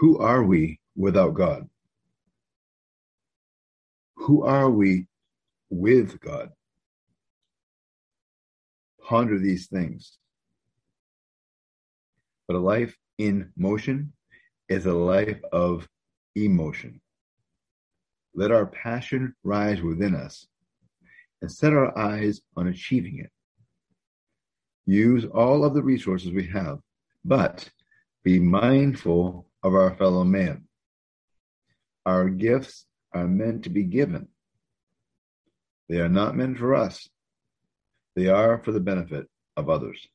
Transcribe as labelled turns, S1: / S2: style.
S1: Who are we without God? Who are we with God? Ponder these things. But a life in motion is a life of emotion. Let our passion rise within us and set our eyes on achieving it. Use all of the resources we have, but be mindful of our fellow man. Our gifts are meant to be given. They are not meant for us. They are for the benefit of others.